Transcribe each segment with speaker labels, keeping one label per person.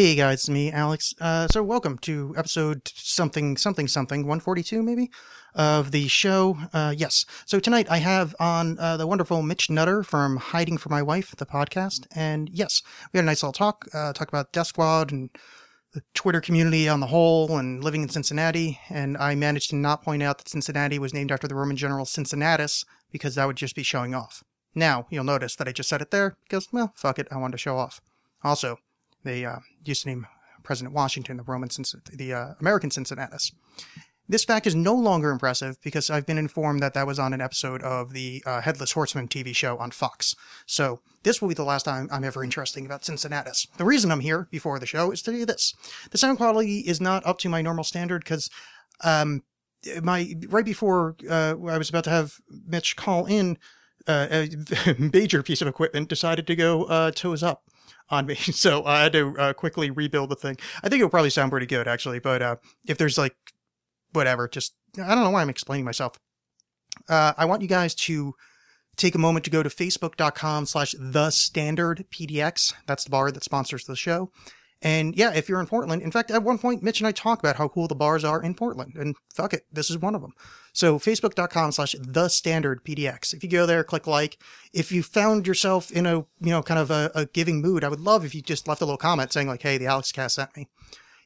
Speaker 1: Hey guys, it's me, Alexx. Uh, so welcome to episode something, something, something, 142 maybe, of the show. Uh, yes. So tonight I have on uh, the wonderful Mitch Nutter from Hiding from My Wife, the podcast. And yes, we had a nice little talk, uh, talk about Death Squad and the Twitter community on the whole and living in Cincinnati. And I managed to not point out that Cincinnati was named after the Roman general Cincinnatus because that would just be showing off. Now, you'll notice that I just said it there because, well, fuck it, I wanted to show off. Also, they uh, used to name President Washington the Roman, the uh, American Cincinnatus. This fact is no longer impressive because I've been informed that that was on an episode of the uh, Headless Horseman TV show on Fox. So this will be the last time I'm ever interesting about Cincinnatus. The reason I'm here before the show is to do this. The sound quality is not up to my normal standard because um, my right before uh, I was about to have Mitch call in, uh, a major piece of equipment decided to go uh, toes up on me. So I had to uh, quickly rebuild the thing. I think it'll probably sound pretty good actually, but uh, if there's like whatever, just I don't know why I'm explaining myself. Uh, I want you guys to take a moment to go to facebook.com slash the standard PDX. That's the bar that sponsors the show. And yeah, if you're in Portland, in fact, at one point, Mitch and I talk about how cool the bars are in Portland. And fuck it, this is one of them. So facebook.com slash the standard PDX. If you go there, click like. If you found yourself in a, you know, kind of a, a giving mood, I would love if you just left a little comment saying like, hey, the Alex Cast sent me.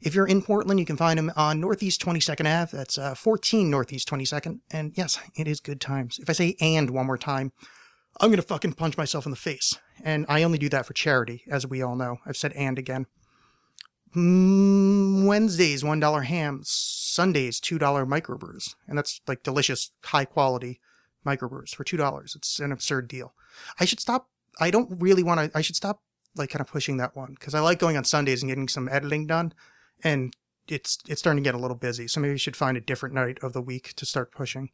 Speaker 1: If you're in Portland, you can find him on Northeast 22nd Ave. That's uh, 14 Northeast 22nd. And yes, it is good times. If I say and one more time, I'm going to fucking punch myself in the face. And I only do that for charity, as we all know. I've said and again. Mm, Wednesdays, $1 hams. Sundays, $2 microbrews. And that's like delicious, high quality microbrews for $2. It's an absurd deal. I should stop. I don't really want to, I should stop like kind of pushing that one because I like going on Sundays and getting some editing done. And it's, it's starting to get a little busy. So maybe we should find a different night of the week to start pushing.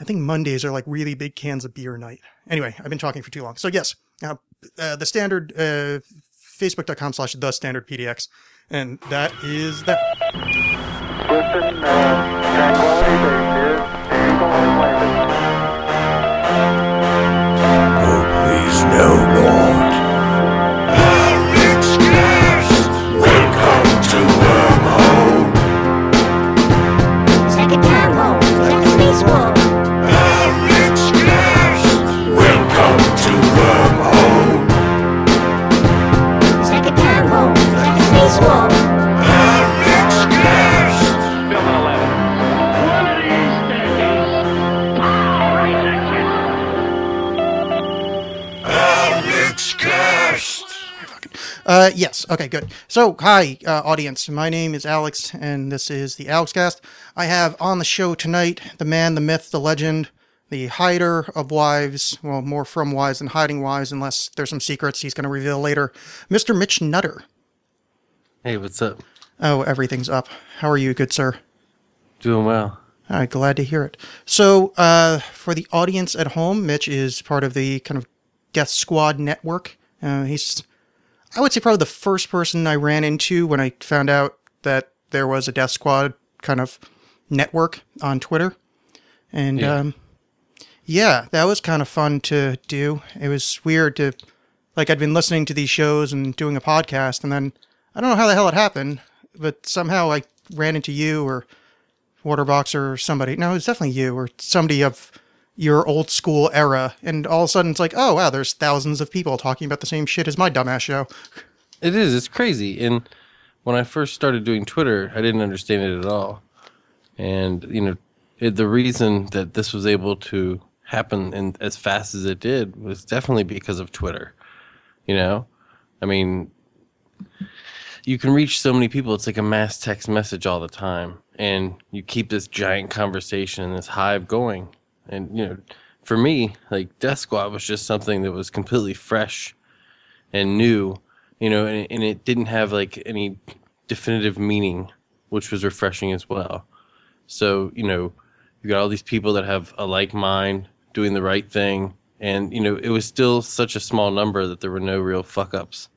Speaker 1: I think Mondays are like really big cans of beer night. Anyway, I've been talking for too long. So yes, uh, uh, the standard uh, facebook.com slash the standard PDX. And that is that.
Speaker 2: Uh,
Speaker 1: yes. Okay, good. So, hi, uh, audience. My name is Alexx, and this is the Alexxcast. I have on the show tonight the man, the myth, the legend, the hider of wives. Well, more from wives than hiding wives, unless there's some secrets he's going to reveal later. Mr. Mitch Nutter.
Speaker 3: Hey, what's up?
Speaker 1: Oh, everything's up. How are you, good sir?
Speaker 3: Doing well.
Speaker 1: All right, glad to hear it. So, uh, for the audience at home, Mitch is part of the kind of Death Squad network. Uh, he's, I would say, probably the first person I ran into when I found out that there was a Death Squad kind of network on Twitter. And,
Speaker 3: Yeah.
Speaker 1: um, yeah, that was kind of fun to do. It was weird to, like, I'd been listening to these shows and doing a podcast, and then I don't know how the hell it happened, but somehow I ran into you or Waterboxer or somebody. No, it was definitely you or somebody of your old school era. And all of a sudden it's like, oh, wow, there's thousands of people talking about the same shit as my dumbass show.
Speaker 3: It is. It's crazy. And when I first started doing Twitter, I didn't understand it at all. And you know, it, the reason that this was able to happen and as fast as it did was definitely because of Twitter. You know, I mean, you can reach so many people. It's like a mass text message all the time, and you keep this giant conversation, and this hive going. And you know, for me, like Death Squad was just something that was completely fresh and new, you know, and, and it didn't have like any definitive meaning, which was refreshing as well. So, you know, you got all these people that have a like mind doing the right thing. And, you know, it was still such a small number that there were no real fuck ups,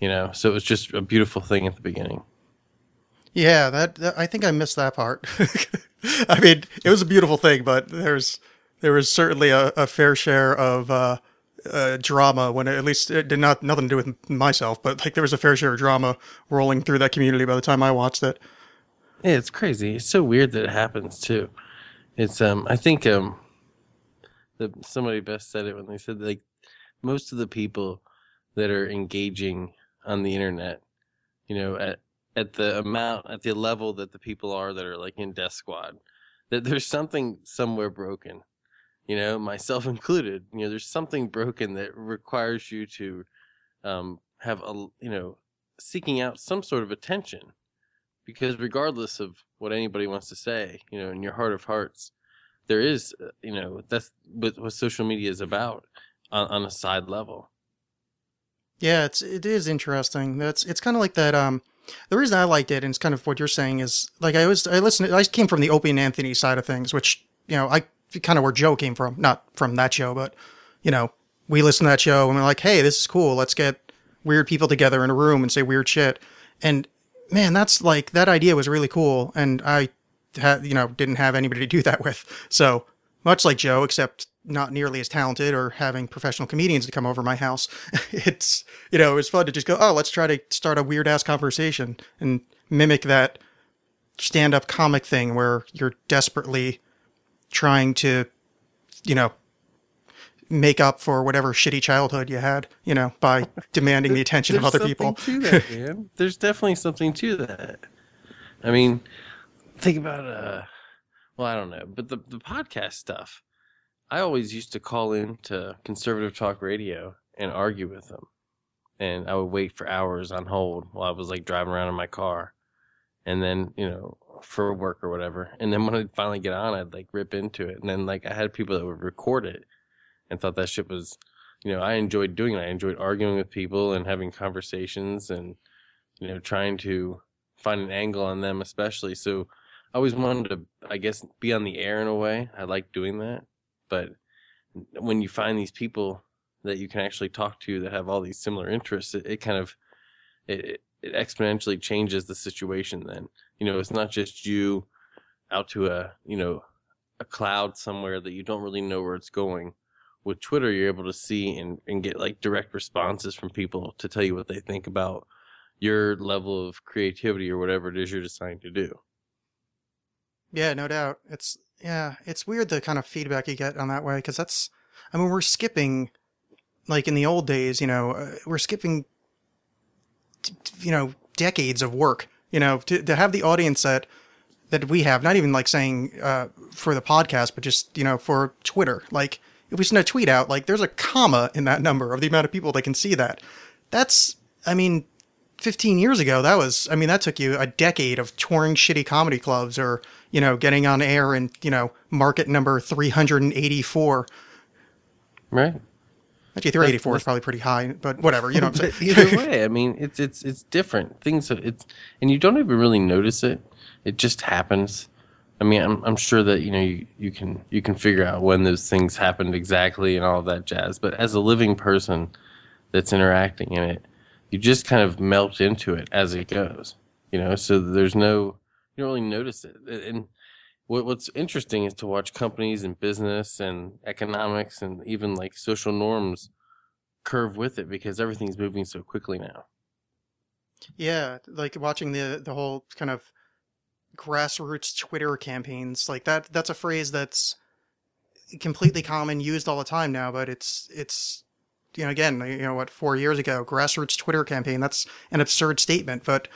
Speaker 3: you know, so it was just a beautiful thing at the beginning.
Speaker 1: Yeah, that, that I think I missed that part. I mean, it was a beautiful thing, but there's there was certainly a, a fair share of uh, uh, drama when it, at least it did not nothing to do with myself, but like there was a fair share of drama rolling through that community by the time I watched it.
Speaker 3: Yeah, it's crazy. It's so weird that it happens too. It's um I think um the somebody best said it when they said like most of the people that are engaging on the internet, you know, at at the amount at the level that the people are that are like in Death Squad, that there's something somewhere broken. You know, myself included. You know, there's something broken that requires you to um have a you know seeking out some sort of attention because regardless of what anybody wants to say, you know, in your heart of hearts, there is, uh, you know, that's what, what social media is about on, on a side level.
Speaker 1: Yeah, it's it is interesting. That's it's kind of like that. Um, the reason I liked it, and it's kind of what you're saying, is like I was I listened. I came from the Opie and Anthony side of things, which you know I kind of where Joe came from, not from that show, but you know we listened to that show and we're like, hey, this is cool. Let's get weird people together in a room and say weird shit. And man, that's like that idea was really cool, and I had you know didn't have anybody to do that with. So much like Joe, except not nearly as talented or having professional comedians to come over my house. It's you know it was fun to just go, oh, let's try to start a weird ass conversation and mimic that stand up comic thing where you're desperately trying to you know make up for whatever shitty childhood you had, you know, by demanding the attention of other people.
Speaker 3: something to that, man. There's definitely something to that. I mean, think about uh, well, I don't know, but the the podcast stuff. I always used to call in to conservative talk radio and argue with them, and I would wait for hours on hold while I was like driving around in my car, and then you know for work or whatever. And then when I'd finally get on, I'd like rip into it, and then like I had people that would record it and thought that shit was you know i enjoyed doing it. I enjoyed arguing with people and having conversations and you know trying to find an angle on them especially. So i always wanted to i guess be on the air in a way. I like doing that but when you find these people that you can actually talk to that have all these similar interests it, it kind of it, it exponentially changes the situation then you know it's not just you out to a you know a cloud somewhere that you don't really know where it's going with Twitter, you're able to see and, and get like direct responses from people to tell you what they think about your level of creativity or whatever it is you're deciding to do.
Speaker 1: Yeah, no doubt. It's yeah, it's weird the kind of feedback you get on that way because that's, I mean, we're skipping, like in the old days, you know, uh, we're skipping, t- t- you know, decades of work, you know, to to have the audience that that we have, not even like saying uh, for the podcast, but just you know for Twitter, like if we send a tweet out, like there's a comma in that number of the amount of people that can see that. That's, I mean, 15 years ago, that was, I mean, that took you a decade of touring shitty comedy clubs or, you know, getting on air in, you know, market number 384.
Speaker 3: Right.
Speaker 1: Actually, 384 is probably pretty high, but whatever, you know what I'm saying?
Speaker 3: either way, I mean, it's it's it's different. Things it's and you don't even really notice it. It just happens. I mean, I'm I'm sure that you know you, you can you can figure out when those things happened exactly and all that jazz. But as a living person that's interacting in it, you just kind of melt into it as it goes. You know, so there's no you don't really notice it. And what what's interesting is to watch companies and business and economics and even like social norms curve with it because everything's moving so quickly now.
Speaker 1: Yeah, like watching the the whole kind of grassroots Twitter campaigns, like that that's a phrase that's completely common, used all the time now, but it's it's you know again, you know what 4 years ago, grassroots Twitter campaign, that's an absurd statement, but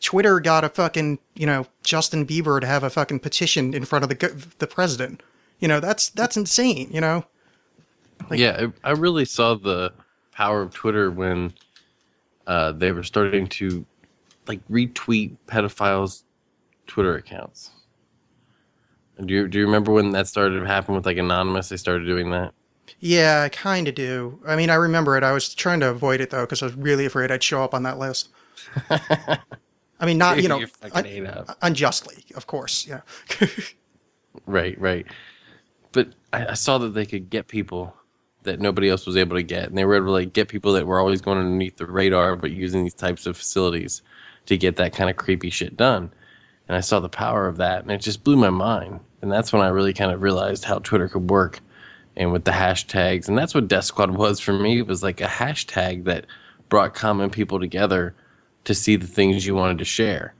Speaker 1: Twitter got a fucking, you know, Justin Bieber to have a fucking petition in front of the the president. You know, that's that's insane, you know. Like-
Speaker 3: yeah, I, really saw the power of Twitter when uh, they were starting to like retweet pedophiles' Twitter accounts. Do you do you remember when that started to happen with like anonymous? They started doing that.
Speaker 1: Yeah, I kind of do. I mean, I remember it. I was trying to avoid it though because I was really afraid I'd show up on that list. I mean, not you know, un- unjustly, of course. Yeah.
Speaker 3: Right, right. But I, I saw that they could get people that nobody else was able to get, and they were able to like get people that were always going underneath the radar, but using these types of facilities to get that kind of creepy shit done. And I saw the power of that, and it just blew my mind. And that's when I really kind of realized how Twitter could work and with the hashtags, and that's what Death Squad was for me. It was like a hashtag that brought common people together to see the things you wanted to share.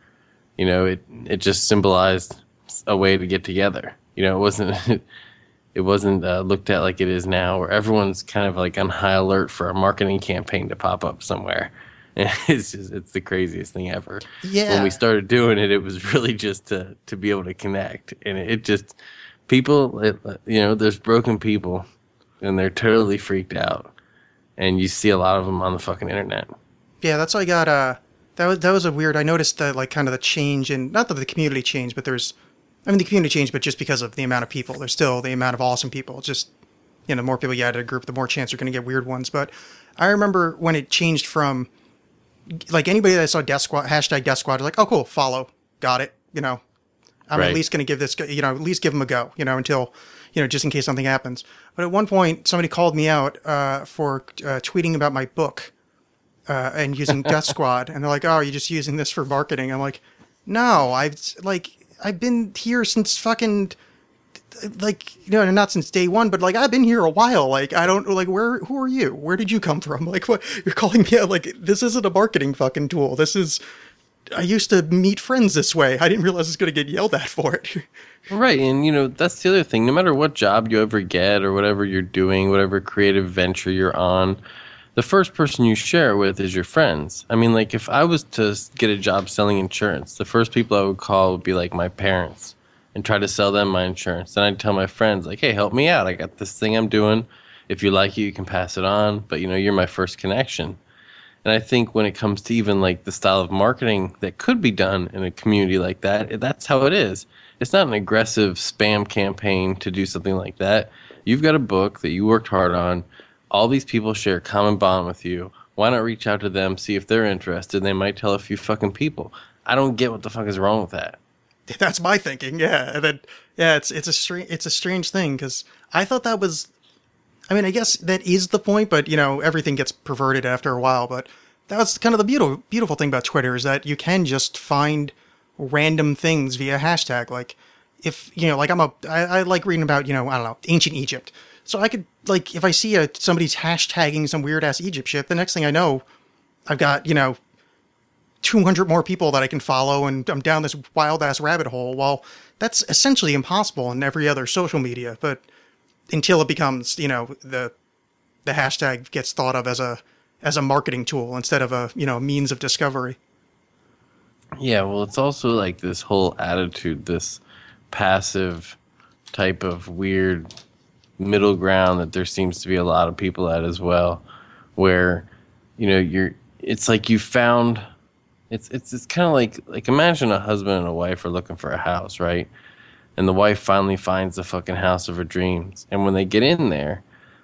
Speaker 3: You know, it it just symbolized a way to get together. You know, it wasn't it wasn't uh, looked at like it is now, where everyone's kind of like on high alert for a marketing campaign to pop up somewhere. It's just it's the craziest thing ever.
Speaker 1: Yeah.
Speaker 3: When we started doing it, it was really just to to be able to connect, and it just people, it, you know, there's broken people, and they're totally freaked out, and you see a lot of them on the fucking internet.
Speaker 1: Yeah, that's why I got. Uh, that was that was a weird. I noticed that like kind of the change in not that the community changed, but there's, I mean the community changed, but just because of the amount of people, there's still the amount of awesome people. It's just, you know, the more people you add to a group, the more chance you're going to get weird ones. But I remember when it changed from, like anybody that I saw Death Squad hashtag Death Squad, like, oh cool, follow, got it. You know, I'm
Speaker 3: Right.
Speaker 1: at least going to give this, you know, at least give them a go. You know, until, you know, just in case something happens. But at one point, somebody called me out uh, for uh, tweeting about my book uh, and using Death Squad, and they're like, "Oh, you're just using this for marketing." I'm like, "No, I've like I've been here since fucking like you know not since day one, but like I've been here a while. Like I don't like where who are you? Where did you come from? Like what you're calling me out? Like this isn't a marketing fucking tool. This is." I used to meet friends this way. I didn't realize I was going to get yelled at for it.
Speaker 3: Right, and you know that's the other thing. No matter what job you ever get or whatever you're doing, whatever creative venture you're on, the first person you share with is your friends. I mean, like if I was to get a job selling insurance, the first people I would call would be like my parents and try to sell them my insurance. Then I'd tell my friends like, "Hey, help me out. I got this thing I'm doing. If you like it, you can pass it on, but you know, you're my first connection." And I think when it comes to even like the style of marketing that could be done in a community like that, that's how it is. It's not an aggressive spam campaign to do something like that. You've got a book that you worked hard on. All these people share a common bond with you. Why not reach out to them, see if they're interested? They might tell a few fucking people. I don't get what the fuck is wrong with that.
Speaker 1: That's my thinking. Yeah, and then yeah, it's it's a strange it's a strange thing because I thought that was, I mean, I guess that is the point, but you know, everything gets perverted after a while. But that was kind of the beautiful beautiful thing about Twitter is that you can just find random things via hashtag. Like if you know, like I'm a I, I like reading about you know I don't know ancient Egypt, so I could like if I see a somebody's hashtagging some weird ass Egypt shit, the next thing I know, I've got you know 200 more people that I can follow and I'm down this wild ass rabbit hole. Well, that's essentially impossible in every other social media, but until it becomes, you know, the the hashtag gets thought of as a as a marketing tool instead of a, you know, means of discovery.
Speaker 3: Yeah, well, it's also like this whole attitude, this passive type of weird middle ground that there seems to be a lot of people at as well, where you know you're. It's like you found. It's it's it's kind of like like imagine a husband and a wife are looking for a house, right? And the wife finally finds the fucking house of her dreams, and when they get in there,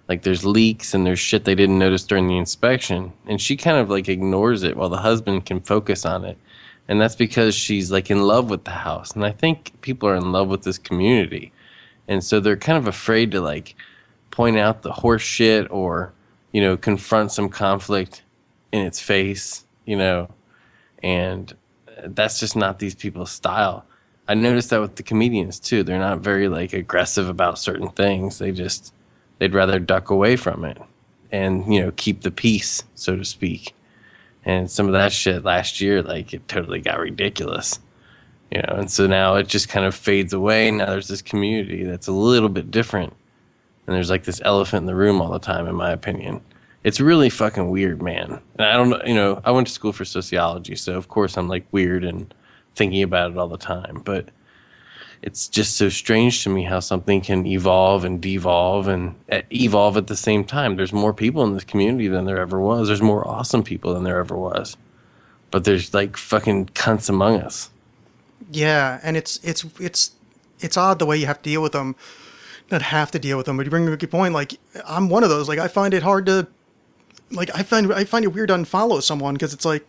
Speaker 3: like there's leaks and there's shit they didn't notice during the inspection, and she kind of like ignores it while the husband can focus on it and that's because she's like in love with the house and i think people are in love with this community and so they're kind of afraid to like point out the horse shit or you know confront some conflict in its face you know? And uh, that's just not these people's style. I noticed that with the comedians too. They're not very like aggressive about certain things. They just they'd rather duck away from it and you know keep the peace so to speak. And some of that shit last year like it totally got ridiculous you know and so now it just kind of fades away now there's this community that's a little bit different and there's like this elephant in the room all the time in my opinion it's really fucking weird man and i don't know you know i went to school for sociology so of course i'm like weird and thinking about it all the time but it's just so strange to me how something can evolve and devolve and uh, evolve at the same time. There's more people in this community than there ever was. There's more awesome people than there ever was. But there's like fucking cunts among us.
Speaker 1: Yeah, and it's it's it's it's odd the way you have to deal with them. Not have to deal with them, but you bring a good point. Like I'm one of those. Like I find it hard to, like I find I find it weird to unfollow someone because it's like,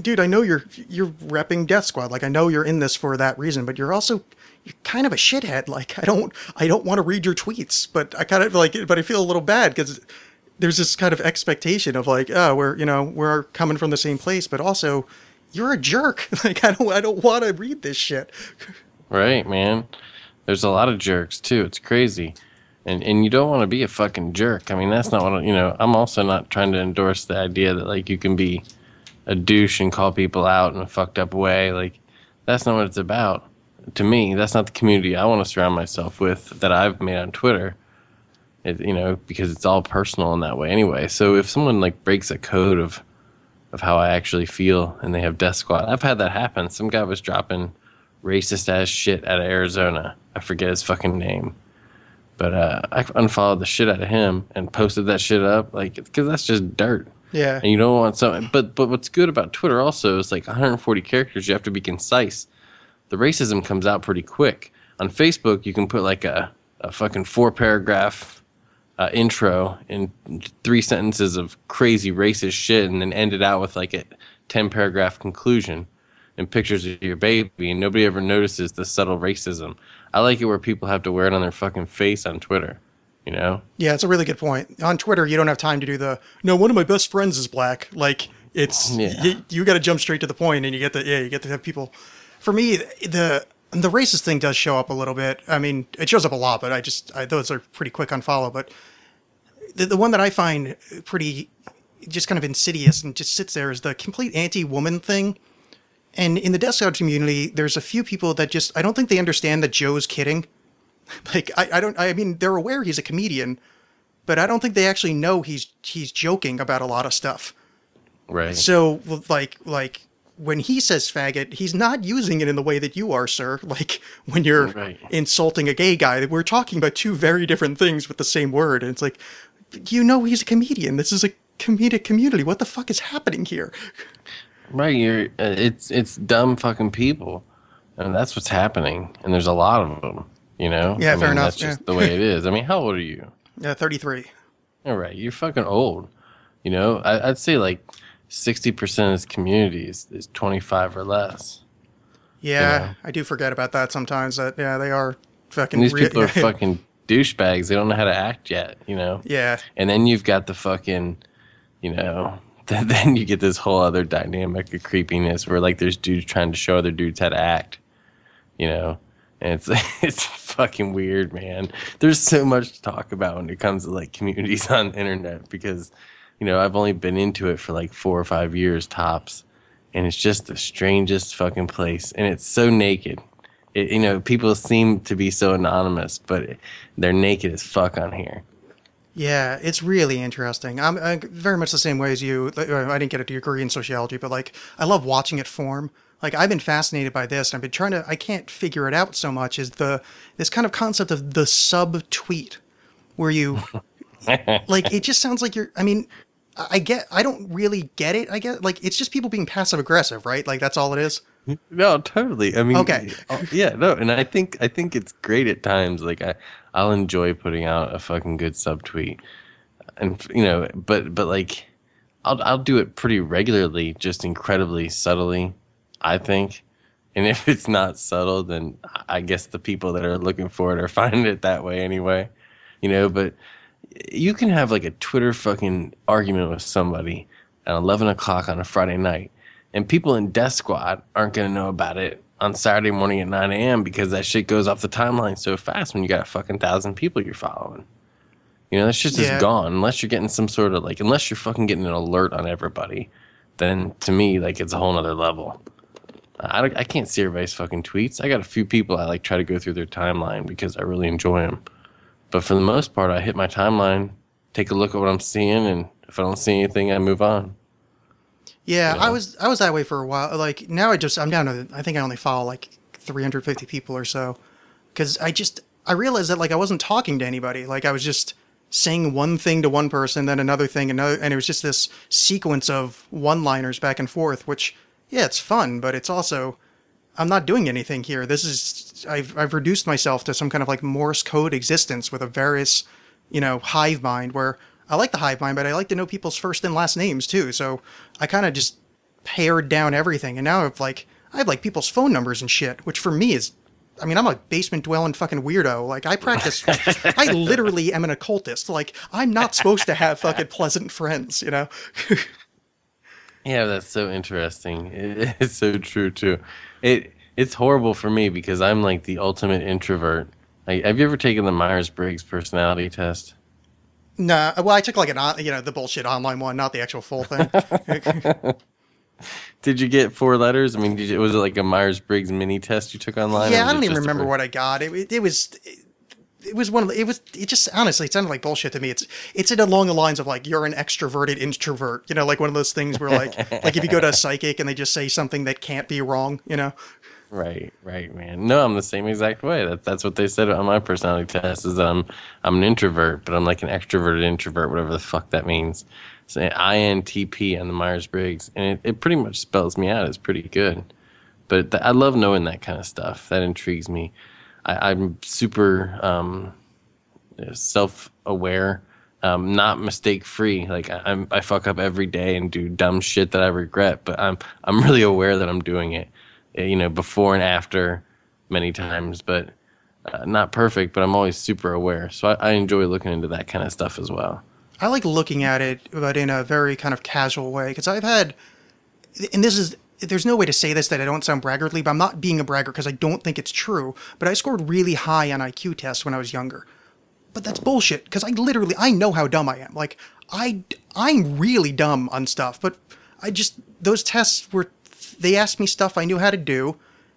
Speaker 1: dude, I know you're you're repping Death Squad. Like I know you're in this for that reason, but you're also you're kind of a shithead. Like I don't I don't want to read your tweets, but I kind of like but I feel a little bad because there's this kind of expectation of like, oh, we're you know we're coming from the same place, but also you're a jerk. Like I don't I don't want to read this shit.
Speaker 3: Right, man. There's a lot of jerks too. It's crazy. and and you don't want to be a fucking jerk. I mean, that's not what you know. I'm also not trying to endorse the idea that like you can be a douche and call people out in a fucked up way. Like that's not what it's about. To me, that's not the community I want to surround myself with that I've made on Twitter. It, you know, because it's all personal in that way anyway. So if someone like breaks a code of of how I actually feel and they have death squad, I've had that happen. Some guy was dropping racist ass shit out of Arizona. I forget his fucking name. But uh, I unfollowed the shit out of him and posted that shit up, like, because that's just dirt
Speaker 1: Yeah.
Speaker 3: and you don't want something. But but what's good about Twitter also is like 140 characters. You have to be concise. The racism comes out pretty quick. On Facebook, you can put like a, a fucking four paragraph uh, intro in three sentences of crazy racist shit, and then end it out with like a 10 paragraph conclusion and pictures of your baby, and nobody ever notices the subtle racism. I like it where people have to wear it on their fucking face on Twitter. You know?
Speaker 1: Yeah, it's a really good point. On Twitter, you don't have time to do the no. One of my best friends is black. Like it's
Speaker 3: Yeah.
Speaker 1: you, you got to jump straight to the point, and you get the yeah, you get to have people. For me, the the racist thing does show up a little bit. I mean, it shows up a lot, but I just I, those are pretty quick on follow. But the the one that I find pretty just kind of insidious and just sits there is the complete anti-woman thing. And in the Death Squad community, there's a few people that just I don't think they understand that Joe's kidding. Like I, I don't I mean they're aware he's a comedian, but I don't think they actually know he's he's joking about a lot of stuff.
Speaker 3: Right.
Speaker 1: So like like when he says faggot, he's not using it in the way that you are, sir. Like when you're
Speaker 3: Right.
Speaker 1: insulting a gay guy, we're talking about two very different things with the same word. And it's like, you know, he's a comedian. This is a comedic community. What the fuck is happening here?
Speaker 3: Right, you're uh, it's it's dumb fucking people, and that's what's happening. And there's a lot of them, you know.
Speaker 1: Yeah,
Speaker 3: I
Speaker 1: fair
Speaker 3: mean,
Speaker 1: enough,
Speaker 3: That's just
Speaker 1: yeah.
Speaker 3: the way it is. I mean, how old are you?
Speaker 1: Yeah, thirty three.
Speaker 3: All right, you're fucking old. You know, I, I'd say like sixty percent of this community is, is twenty five or less.
Speaker 1: Yeah,
Speaker 3: Yeah.
Speaker 1: I do forget about that sometimes. That yeah, they are fucking.
Speaker 3: And these
Speaker 1: rea-
Speaker 3: people are fucking douchebags. They don't know how to act yet. You know.
Speaker 1: yeah,
Speaker 3: And then you've got the fucking, you know, then, then you get this whole other dynamic of creepiness where like there's dudes trying to show other dudes how to act, you know, and it's it's fucking weird, man. There's so much to talk about when it comes to like communities on the internet because, you know, I've only been into it for like four or five years tops, and it's just the strangest fucking place, and it's so naked. It, you know, people seem to be so anonymous, but they're naked as fuck on here.
Speaker 1: Yeah, it's really interesting. I'm, i very much the same way as you. Uh, I didn't get a degree in sociology, but like I love watching it form. Like I've been fascinated by this, and I've been trying to. I can't figure it out so much. Is the this kind of concept of the sub tweet, where you like it just sounds like you're. I mean, I get. I don't really get it. I get like it's just people being passive aggressive, right? Like that's all it is.
Speaker 3: No, totally. I mean,
Speaker 1: Okay.
Speaker 3: yeah, no, and I think I think it's great at times. Like I, I'll enjoy putting out a fucking good subtweet, and you know, but but like, I'll I'll do it pretty regularly, just incredibly subtly. I think, and if it's not subtle, then I guess the people that are looking for it are finding it that way anyway. You know, but you can have like a Twitter fucking argument with somebody at 11 o'clock on a Friday night, and people in Death Squad aren't going to know about it on Saturday morning at 9 a.m. because that shit goes off the timeline so fast when you got a fucking thousand people you're following. You know, that shit's
Speaker 1: Yeah.
Speaker 3: just gone unless you're getting some sort of like, unless you're fucking getting an alert on everybody, then to me, like, it's a whole nother level. I, don't- I can't see everybody's fucking tweets. I got a few people I like try to go through their timeline because I really enjoy them. But for the most part, I hit my timeline, take a look at what I'm seeing, and if I don't see anything, I move on.
Speaker 1: Yeah,
Speaker 3: Yeah.
Speaker 1: I was I was that way for a while. Like now, I just I'm down to I think I only follow like 350 people or so, because I just I realized that like I wasn't talking to anybody. Like I was just saying one thing to one person, then another thing, another, and it was just this sequence of one-liners back and forth. Which yeah, it's fun, but it's also I'm not doing anything here. This is I've I've reduced myself to some kind of like Morse code existence with a various, you know, hive mind where I like the hive mind, but I like to know people's first and last names too. So I kind of just pared down everything, and now I've like I have like people's phone numbers and shit, which for me is. I mean, I'm a basement dwelling fucking weirdo. Like, I practice. I literally am an occultist. Like, I'm not supposed to have fucking pleasant friends, you know?
Speaker 3: Yeah, that's so interesting. It, it's so true too. It it's horrible for me because I'm like the ultimate introvert. Like, have you ever taken the Myers Briggs personality test?
Speaker 1: No, well, I took like an on, you know, the bullshit online one, not the actual full thing.
Speaker 3: Did you get four letters? I mean, did you, was it like a Myers Briggs mini test you took online?
Speaker 1: yeah, I don't even remember what I got. It, it, it was. It, was one of the, it was it just honestly it sounded like bullshit to me. It's it's along the lines of like you're an extroverted introvert, you know, like one of those things where like like if you go to a psychic and they just say something that can't be wrong, you know.
Speaker 3: Right, right, man. No, I'm the same exact way. That that's what they said on my personality test is that I'm I'm an introvert, but I'm like an extroverted introvert, whatever the fuck that means. So INTP on the Myers Briggs, and it, it pretty much spells me out It's pretty good. But th- I love knowing that kind of stuff. That intrigues me. I, I'm super um, self aware, um, not mistake free. Like I'm, I fuck up every day and do dumb shit that I regret, but I'm I'm really aware that I'm doing it. Uh, You know, before and after, many times, but uh, not perfect. But I'm always super aware, so I, I enjoy looking into that kind of stuff as well.
Speaker 1: I like looking at it, but in a very kind of casual way. Because I've had, and this is, there's no way to say this that I don't sound braggartly, but I'm not being a braggart because I don't think it's true. But I scored really high on IQ tests when I was younger. But that's bullshit because I literally, I know how dumb I am. Like, I, I'm really dumb on stuff, but I just, those tests were, they asked me stuff I knew how to do,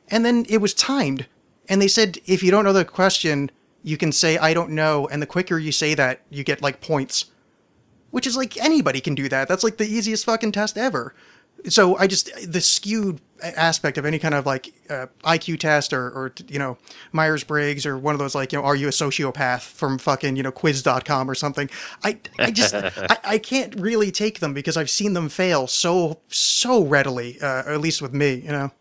Speaker 1: and then it was timed. And they said, if you don't know the question, you can say, I don't know. And the quicker you say that, you get like points which is like anybody can do that. That's like the easiest fucking test ever. So I just the skewed aspect of any kind of like uh, IQ test or, or you know Myers Briggs or one of those like you know are you a sociopath from fucking you know Quiz.com or something. I I just I, I can't really take them because I've seen them fail so so readily. Uh, at least with me, you know.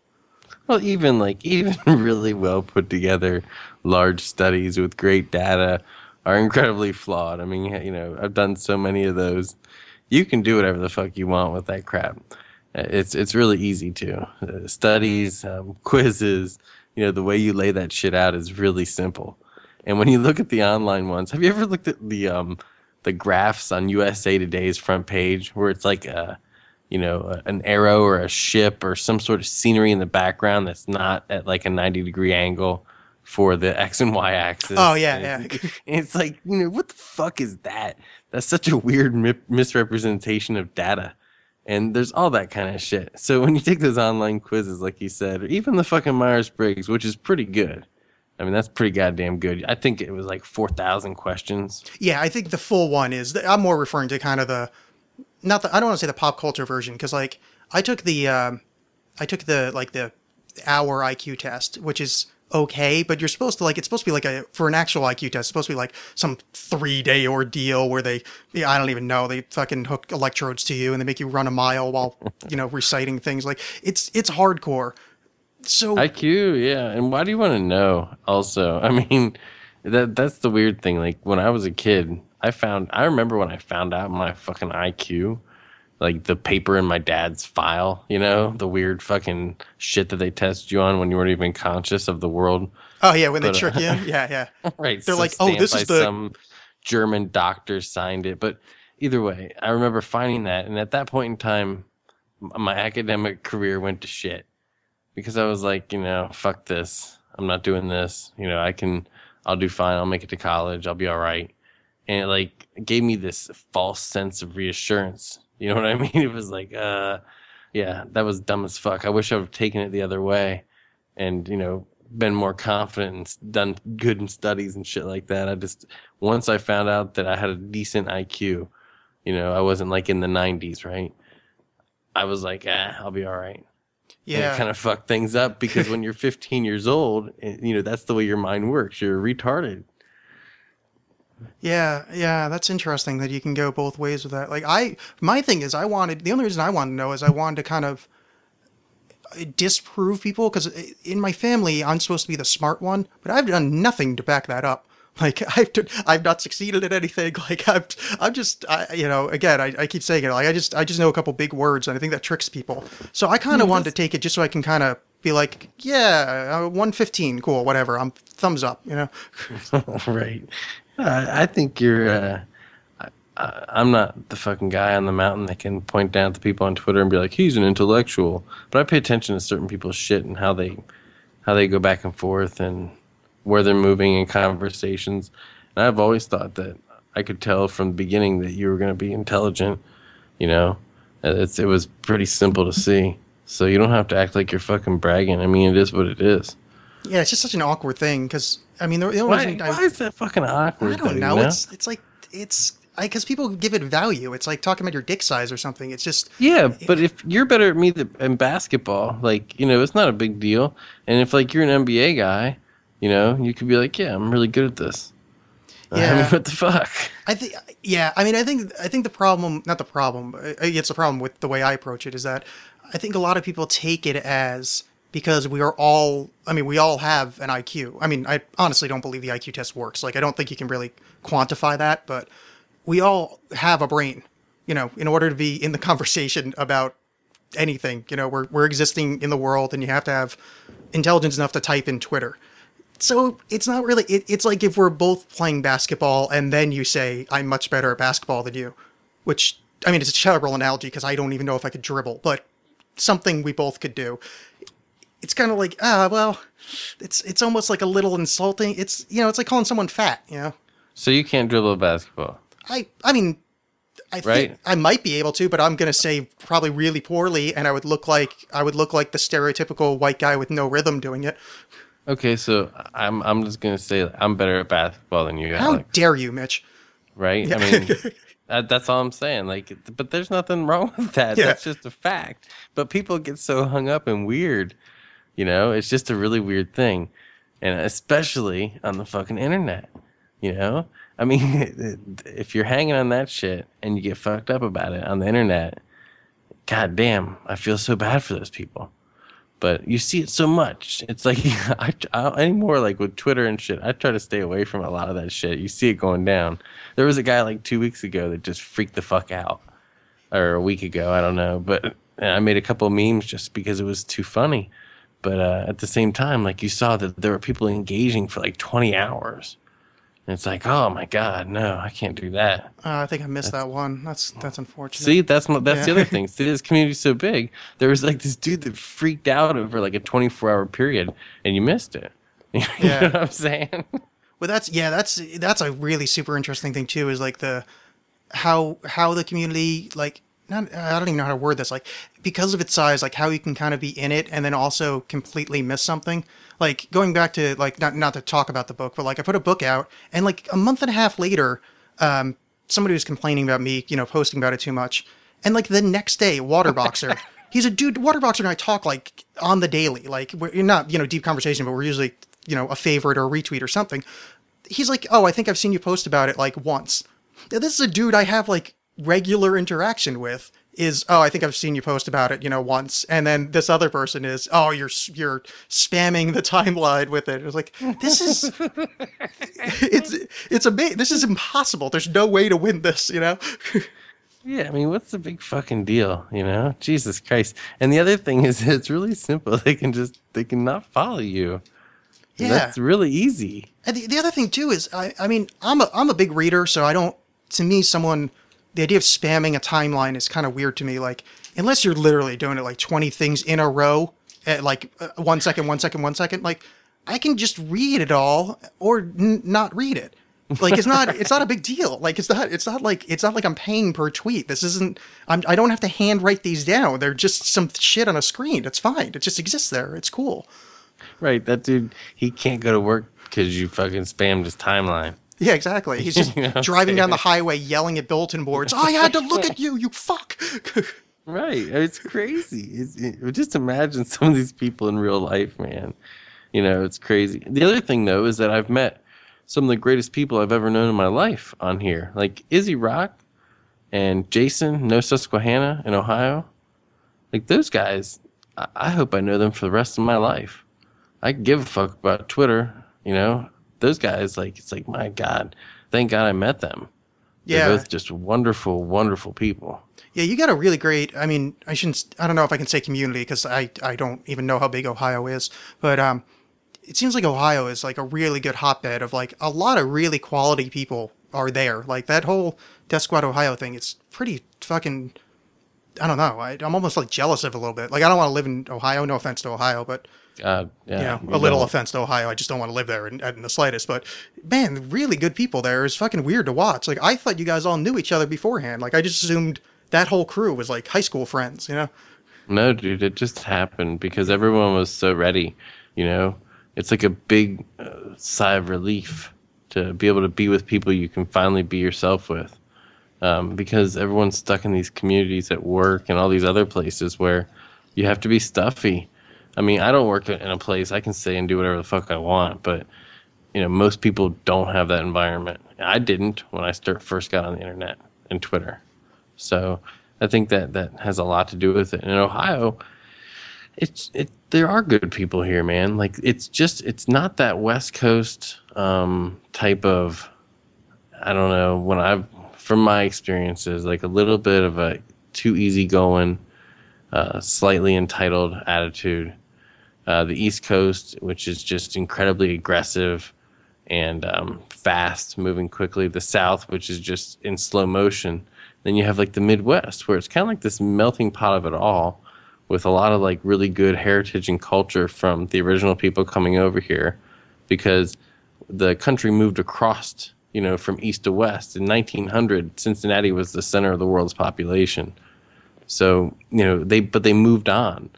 Speaker 3: Well, even like even really well put together large studies with great data are incredibly flawed. I mean, you know, I've done so many of those. You can do whatever the fuck you want with that crap. It's it's really easy to uh, studies, um, quizzes. You know, the way you lay that shit out is really simple. And when you look at the online ones, have you ever looked at the um the graphs on USA Today's front page where it's like a you know, an arrow or a ship or some sort of scenery in the background that's not at like a 90 degree angle for the X and Y axis.
Speaker 1: Oh, yeah,
Speaker 3: And it's,
Speaker 1: yeah.
Speaker 3: It's like, you know, what the fuck is that? That's such a weird mi- misrepresentation of data. And there's all that kind of shit. So when you take those online quizzes, like you said, or even the fucking Myers Briggs, which is pretty good. I mean, that's pretty goddamn good. I think it was like 4,000 questions.
Speaker 1: Yeah, I think the full one is. I'm more referring to kind of the, not the. I don't want to say the pop culture version because like I took the, um, I took the like the hour IQ test, which is okay, but you're supposed to like it's supposed to be like a for an actual IQ test, it's supposed to be like some three day ordeal where they, yeah, I don't even know, they fucking hook electrodes to you and they make you run a mile while you know reciting things. Like it's it's hardcore. So
Speaker 3: IQ, yeah. And why do you want to know? Also, I mean, that that's the weird thing. Like when I was a kid, I found I remember when I found out my fucking IQ, like the paper in my dad's file. You know, the weird fucking shit that they test you on when you weren't even conscious of the world.
Speaker 1: oh yeah, when they
Speaker 3: but, uh,
Speaker 1: trick you, yeah, yeah.
Speaker 3: Right.
Speaker 1: They're
Speaker 3: so
Speaker 1: like, "Oh, this is the-
Speaker 3: some German doctor signed it. But either way, I remember finding that, and at that point in time, my academic career went to shit because I was like, you know, fuck this. I'm not doing this. You know, I can, I'll do fine. I'll make it to college. I'll be all right. And it like gave me this false sense of reassurance. You know what I mean? It was like, uh, yeah, that was dumb as fuck. I wish I would have taken it the other way and, you know, been more confident and done good in studies and shit like that. I just, once I found out that I had a decent IQ, you know, I wasn't like in the 90s, right? I was like, ah, I'll be all right. And
Speaker 1: Yeah.
Speaker 3: it kind of fucked things up because when you're 15 years old, eh, you know, that's the way your mind works. You're retarded.
Speaker 1: Yeah, yeah, that's interesting that you can go both ways with that. Like I my thing is I wanted the only reason I wanted to know is I wanted to kind of uh, disprove people cuz in my family I'm supposed to be the smart one, but I've done nothing to back that up. Like I've d- I've not succeeded at anything. Like I'm I'm just I, you know again I, I keep saying it like I just I just know a couple big words and I think that tricks people. So I kind of wanted to take it just so I can kind of be like yeah uh, 115 cool whatever I'm thumbs up you know.
Speaker 3: right. Uh, I think you're. Uh, I, I'm not the fucking guy on the mountain that can point down at the people on Twitter and be like, "He's an intellectual." But I pay attention to certain people's shit and how they, how they go back and forth, and where they're moving in conversations. And I've always thought that I could tell from the beginning that you were going to be intelligent. You know, it's, it was pretty simple to see. So you don't have to act like you're fucking bragging. I mean, it is what it is.
Speaker 1: Yeah, it's just such an awkward thing because I mean, the, the only
Speaker 3: Why,
Speaker 1: reason I,
Speaker 3: why is that fucking awkward?
Speaker 1: I don't
Speaker 3: though,
Speaker 1: know.
Speaker 3: you
Speaker 1: It's it's like it's because people give it value. It's like talking about your dick size or something. It's just
Speaker 3: Yeah, but if you're better at me th- in basketball, like you know, it's not a big deal. And if like you're an NBA guy, you know, you could be like, yeah, I'm really good at this. I mean,
Speaker 1: Yeah.
Speaker 3: what the fuck?
Speaker 1: I think, yeah. I mean, I think, I think the problem, not the problem, it's a problem with the way I approach it. Is that I think a lot of people take it as because we are all. I mean, we all have an IQ. I mean, I honestly don't believe the IQ test works. Like, I don't think you can really quantify that, but we all have a brain. You know, in order to be in the conversation about anything, you know, we're we're existing in the world, and you have to have intelligence enough to type in Twitter so it's not really it, it's like if we're both playing basketball and then you say i'm much better at basketball than you which i mean it's a terrible analogy because i don't even know if i could dribble but something we both could do it's kind of like ah well it's it's almost like a little insulting it's you know it's like calling someone fat you know
Speaker 3: So you can't dribble a basketball,
Speaker 1: i i mean I think
Speaker 3: Right.
Speaker 1: I might be able to, but I'm gonna say probably really poorly, and I would look like I would look like the stereotypical white guy with no rhythm doing it.
Speaker 3: Okay? So I'm I'm just gonna say I'm better at basketball than you,
Speaker 1: How
Speaker 3: Alexx.
Speaker 1: dare you, Mitch?
Speaker 3: Right? I mean, that, that's all I'm saying. Like, but there's nothing wrong with that.
Speaker 1: Yeah.
Speaker 3: That's just a fact. But people get so hung up and weird. You know, it's just a really weird thing, and especially on the fucking internet. You know, I mean, if you're hanging on that shit and you get fucked up about it on the internet, god damn, I feel so bad for those people. But you see it so much. It's like I, I anymore like with Twitter and shit. I try to stay away from a lot of that shit. You see it going down. There was a guy like two weeks ago that just freaked the fuck out, or a week ago. I don't know, but I made a couple memes just because it was too funny. But uh, at the same time, like you saw that there were people engaging for like 20 hours. And it's like, oh my god, no, I can't do that.
Speaker 1: Uh, I think I missed that one. That's that's unfortunate.
Speaker 3: See, that's my, that's the other thing. See, this community's so big. There was like this dude that freaked out over like a 24 hour period, and you missed it. you
Speaker 1: Yeah.
Speaker 3: know what I'm saying?
Speaker 1: Well, that's yeah, that's that's a really super interesting thing too. Is like the how how the community like not I don't even know how to word this like because of its size like how you can kind of be in it and then also completely miss something. Like going back to like not not to talk about the book, but like I put a book out and like a month and a half later, um, somebody was complaining about me, you know, posting about it too much, and like the next day, Waterboxer. He's a dude. Waterboxer and I talk like on the daily. Like we're not, you know, deep conversation, but we're usually, you know, a favorite or a retweet or something he's like, "Oh, I think I've seen you post about it like once." Now, this is a dude I have like regular interaction with. Is oh, I think I've seen you post about it, you know, once, and then this other person is, oh, you're you're spamming the timeline with it. It's like this is, it's it's a this is impossible. There's no way to win this, you know.
Speaker 3: Yeah, I mean, what's the big fucking deal? You know, Jesus Christ. And the other thing is, it's really simple. They can just they can not follow you.
Speaker 1: Yeah.
Speaker 3: that's really easy.
Speaker 1: And the, the other thing too is, I, I mean, I'm a I'm a big reader, so I don't. To me, someone, the idea of spamming a timeline is kind of weird to me. Like, unless you're literally doing it like 20 things in a row, at like uh, one second, one second, one second. Like, I can just read it all or n- not read it. Like, it's not it's not a big deal. Like, it's not it's not like it's not like I'm paying per tweet. This isn't. I'm I don't have to hand write these down. They're just some shit on a screen. It's fine. It just exists there. It's cool.
Speaker 3: Right, that dude, he can't go to work because you fucking spammed his timeline.
Speaker 1: Yeah, exactly. He's just
Speaker 3: You know
Speaker 1: driving down the highway yelling at bulletin boards. I had to look at you, you fuck.
Speaker 3: Right, it's crazy. It's, it, just imagine some of these people in real life, man. You know, it's crazy. The other thing, though, is that I've met some of the greatest people I've ever known in my life on here, like Izzy Rock and Jason, No Susquehanna in Ohio. Like those guys, I, I hope I know them for the rest of my life. I give a fuck about Twitter, you know. Those guys, like, it's like, my God, thank God I met them. They're
Speaker 1: Yeah.
Speaker 3: both just wonderful, wonderful people.
Speaker 1: Yeah, you got a really great. I mean, I shouldn't. I don't know if I can say community because I I don't even know how big Ohio is. But um, it seems like Ohio is like a really good hotbed of like a lot of really quality people are there. Like that whole Death Squad Ohio thing. It's pretty fucking I don't know. I, I'm almost like jealous of it a little bit. Like I don't want to live in Ohio. No offense to Ohio, but
Speaker 3: God, yeah,
Speaker 1: you know, a little
Speaker 3: don't.
Speaker 1: offense to Ohio. I just don't want to live there in, in the slightest. But man, really good people there. It's fucking weird to watch. Like I thought you guys all knew each other beforehand. Like I just assumed that whole crew was like high school friends. You know?
Speaker 3: No, dude, it just happened because everyone was so ready. You know, it's like a big uh, sigh of relief to be able to be with people you can finally be yourself with. Um, because everyone's stuck in these communities at work and all these other places where you have to be stuffy. I mean, I don't work in a place I can say and do whatever the fuck I want, but you know, most people don't have that environment. I didn't when I start first got on the internet and Twitter. So I think that that has a lot to do with it. And in Ohio, it's it there are good people here, man. Like it's just it's not that West Coast um, type of I don't know when I've from my experiences like a little bit of a too easygoing, uh, slightly entitled attitude. Uh, the East Coast, which is just incredibly aggressive and um, fast, moving quickly. The South, which is just in slow motion. Then you have like the Midwest, where it's kind of like this melting pot of it all, with a lot of like really good heritage and culture from the original people coming over here, because the country moved across, you know, from east to west. In 1900, Cincinnati was the center of the world's population. So you know they, but they moved on.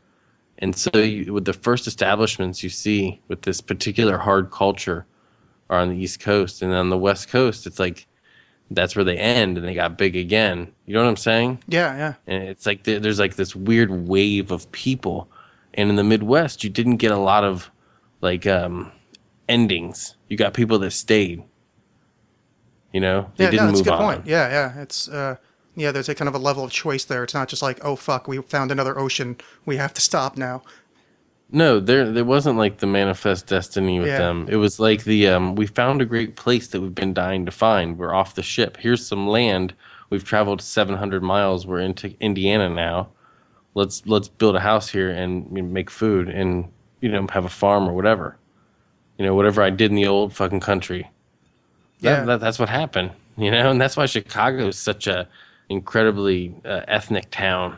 Speaker 3: And so, you, with the first establishments you see with this particular hard culture are on the East Coast, and on the West Coast, it's like that's where they end, and they got big again. You know what I'm saying?
Speaker 1: Yeah, yeah.
Speaker 3: And it's like there- there's like this weird wave of people, and in the Midwest, you didn't get a lot of like um, endings. You got people that stayed. You know, they
Speaker 1: yeah,
Speaker 3: didn't
Speaker 1: no, that's a good
Speaker 3: on.
Speaker 1: point. Yeah, yeah. It's uh, yeah. There's a kind of a level of choice there. It's not just like, oh fuck, we found another ocean. We have to stop now.
Speaker 3: No, there there wasn't like the manifest destiny with
Speaker 1: Yeah.
Speaker 3: them. It was like the um, we found a great place that we've been dying to find. We're off the ship. Here's some land. We've traveled 700 miles. We're into Indiana now. Let's let's build a house here and you know, make food and you know have a farm or whatever. You know whatever I did in the old fucking country. That,
Speaker 1: Yeah.
Speaker 3: that, that's what happened. You know, and that's why Chicago is such a incredibly uh, ethnic town.